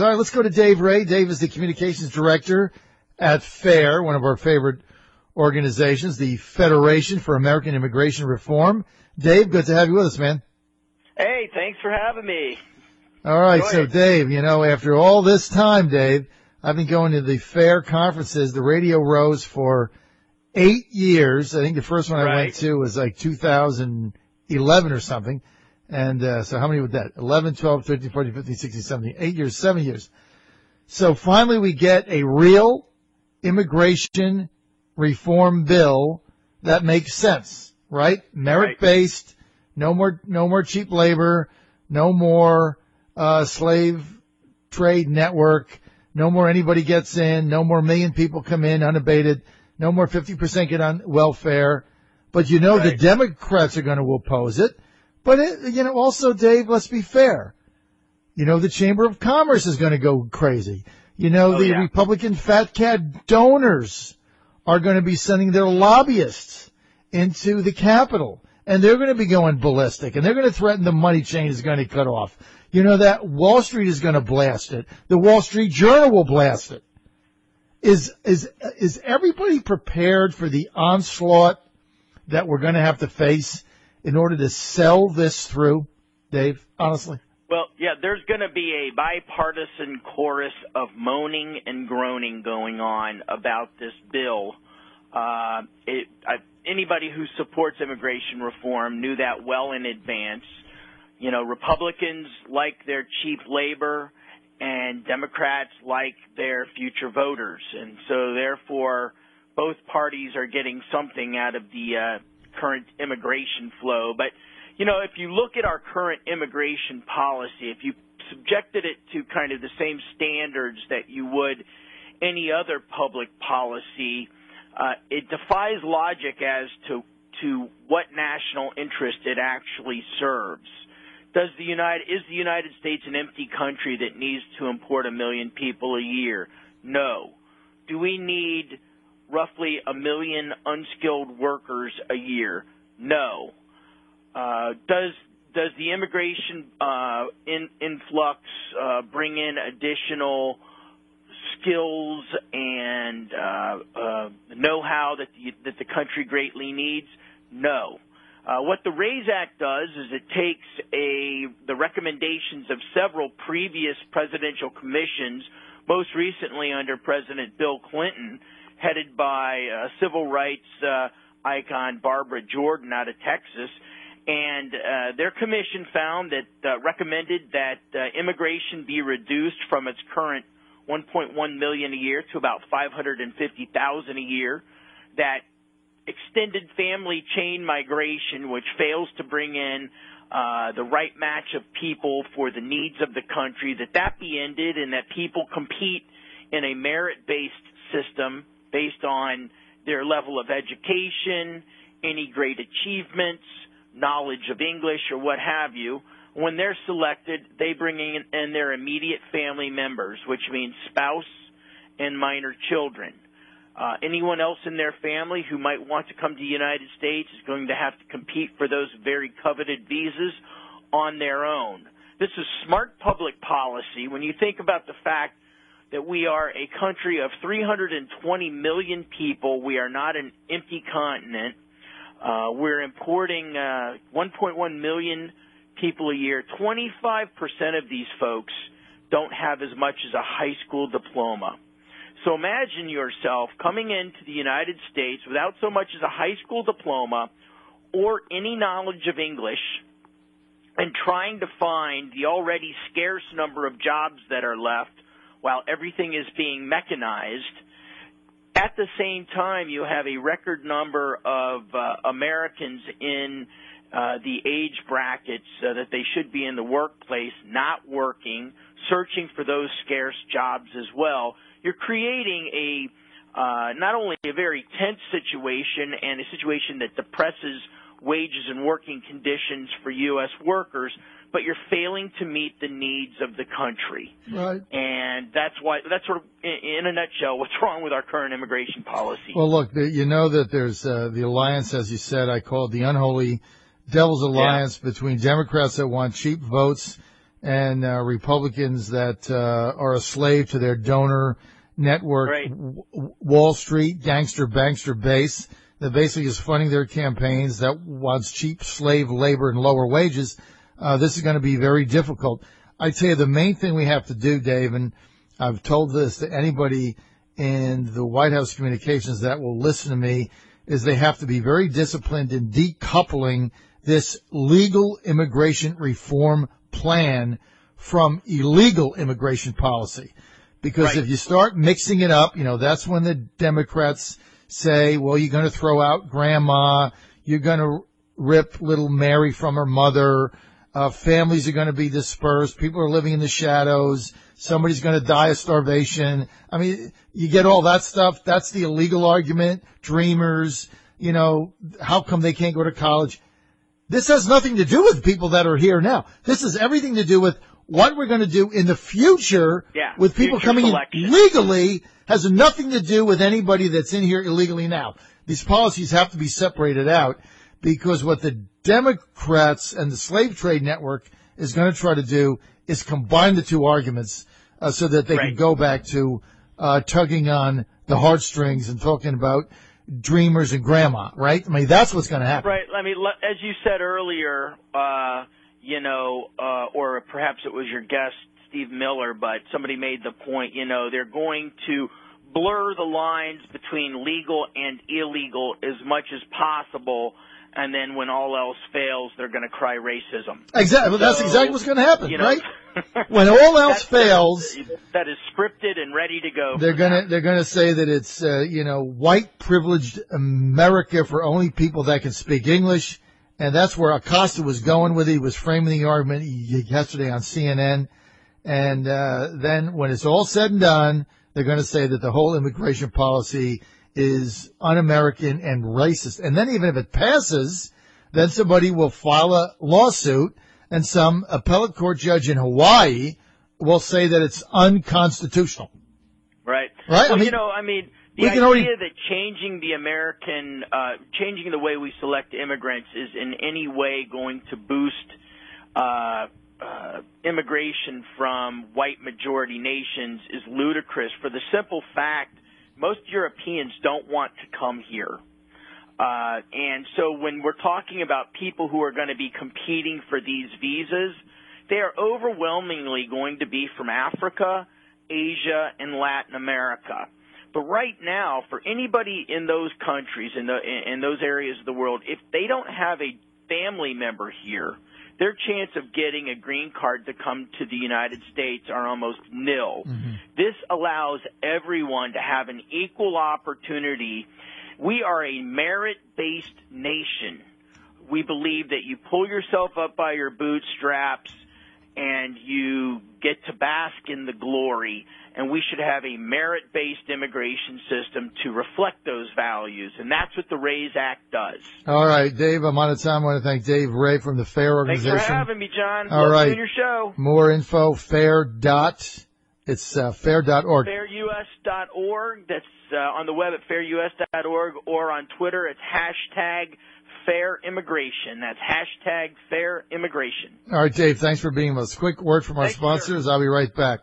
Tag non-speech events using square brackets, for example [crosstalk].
All right, let's go to Dave Ray. Dave is the communications director at FAIR, one of our favorite organizations, the Federation for American Immigration Reform. Dave, good to have you with us, man. Hey, thanks for having me. All right, so Dave, you know, after all this time, Dave, I've been going to the FAIR conferences, the Radio Rows for eight years. I think the first one I Right. went to was like 2011 or something. And, uh, so how many would that? 11, 12, 13, 14, 15, 16, 17, eight years, seven years. So finally we get a real immigration reform bill that makes sense, right? Merit based, no more, no more cheap labor, no more, uh, slave trade network, no more anybody gets in, no more million people come in unabated, no more 50% get on welfare. But you know the Democrats are going to oppose it. But it, you know, also Dave, let's be fair. You know, the Chamber of Commerce is going to go crazy. You know, Oh, the yeah. Republican fat cat donors are going to be sending their lobbyists into the Capitol and they're going to be going ballistic and they're going to threaten the money chain is going to cut off. You know that Wall Street is going to blast it. The Wall Street Journal will blast it. Is, is, is everybody prepared for the onslaught that we're going to have to face in order to sell this through, Dave? Honestly? Well, yeah, there's going to be a bipartisan chorus of moaning and groaning going on about this bill. Uh, it, I, anybody who supports immigration reform knew that well in advance. You know, Republicans like their cheap labor, and Democrats like their future voters, and so therefore, both parties are getting something out of the uh, current immigration flow. But you know, if you look at our current immigration policy, if you subjected it to kind of the same standards that you would any other public policy, uh, it defies logic as to to what national interest it actually serves. Does the United is the United States an empty country that needs to import a million people a year? No. Do we need roughly a million unskilled workers a year? No. Uh, does does the immigration uh, in, influx uh, bring in additional skills and uh, uh, know-how that the, that the country greatly needs? No. Uh, what the RAISE Act does is it takes a the recommendations of several previous presidential commissions, most recently under President Bill Clinton, headed by uh, civil rights uh, icon Barbara Jordan out of Texas, and uh, their commission found that uh, recommended that uh, immigration be reduced from its current 1.1 million a year to about 550,000 a year. That extended family chain migration, which fails to bring in uh, the right match of people for the needs of the country, that that be ended, and that people compete in a merit-based system based on their level of education, any great achievements, knowledge of English, or what have you. When they're selected, they bring in, their immediate family members, which means spouse and minor children. Uh, anyone else in their family who might want to come to the United States is going to have to compete for those very coveted visas on their own. This is smart public policy when you think about the fact that we are a country of 320 million people. We are not an empty continent. Uh, we're importing uh, 1.1 million people a year. 25% of these folks don't have as much as a high school diploma. So imagine yourself coming into the United States without so much as a high school diploma or any knowledge of English and trying to find the already scarce number of jobs that are left while everything is being mechanized. At the same time, you have a record number of uh, Americans in uh, the age brackets uh, that they should be in the workplace, not working, searching for those scarce jobs as well. You're creating a uh, not only a very tense situation and a situation that depresses wages and working conditions for U.S. workers, but you're failing to meet the needs of the country. Right. And that's why, that's sort of, in, a nutshell, what's [laughs] wrong with our current immigration policy. Well, look, you know that there's uh, the alliance, as you said, I call it the unholy devil's alliance between Democrats that want cheap votes and uh, Republicans that uh, are a slave to their donor network, Right. w- Wall Street gangster bankster base that basically is funding their campaigns that wants cheap slave labor and lower wages. Uh, this is going to be very difficult. I tell you, the main thing we have to do, Dave, and I've told this to anybody in the White House communications that will listen to me, is they have to be very disciplined in decoupling this legal immigration reform plan from illegal immigration policy. Because Right. if you start mixing it up, you know, that's when the Democrats say, well, you're going to throw out grandma, you're going to rip little Mary from her mother, uh, families are going to be dispersed, people are living in the shadows, somebody's going to die of starvation. I mean, you get all that stuff. That's the illegal argument. Dreamers, you know, how come they can't go to college? This has nothing to do with people that are here now. This has everything to do with what we're going to do in the future Yeah, with people future coming selection. in legally has nothing to do with anybody that's in here illegally now. These policies have to be separated out because what the Democrats and the slave trade network is going to try to do is combine the two arguments uh, so that they can go back to uh, tugging on the heartstrings and talking about dreamers and grandma, right? I mean, that's what's going to happen. Right. I mean, as you said earlier, uh, you know, uh, or perhaps it was your guest, Steve Miller, but somebody made the point, you know, they're going to blur the lines between legal and illegal as much as possible. And then when all else fails, they're going to cry racism. Exactly. Well, that's exactly what's going to happen, You know, right? [laughs] When all else fails, that is scripted and ready to go. they're gonna they're gonna say that it's uh, you know white privileged America for only people that can speak English, and that's where Acosta was going with it. He was framing the argument yesterday on CNN, and uh, then when it's all said and done, they're going to say that the whole immigration policy is un-American and racist, and then even if it passes, then somebody will file a lawsuit, and some appellate court judge in Hawaii will say that it's unconstitutional. Right. Right? I Well, mean, you know, I mean, the we can idea already- that changing the American, uh, changing the way we select immigrants is in any way going to boost uh, uh, immigration from white majority nations is ludicrous for the simple fact most Europeans don't want to come here. Uh, and so when we're talking about people who are going to be competing for these visas, they are overwhelmingly going to be from Africa, Asia, and Latin America. But right now, for anybody in those countries, in, the, in those areas of the world, if they don't have a family member here, their chance of getting a green card to come to the United States are almost nil. Mm-hmm. This allows everyone to have an equal opportunity. We are a merit-based nation. We believe that you pull yourself up by your bootstraps and you get to bask in the glory. And we should have a merit-based immigration system to reflect those values. And that's what the RAISE Act does. All right, Dave, I'm out of time. I want to thank Dave Ray from the FAIR organization. Thanks for having me, John. All Love right. your show. More info, fair dot, it's uh, fair.org. fairus.org. That's uh, on the web at fairus.org or on Twitter. It's hashtag fair immigration. That's hashtag fair immigration. All right, Dave, thanks for being with us. Quick word from our Thanks, sir. sponsors. I'll be right back.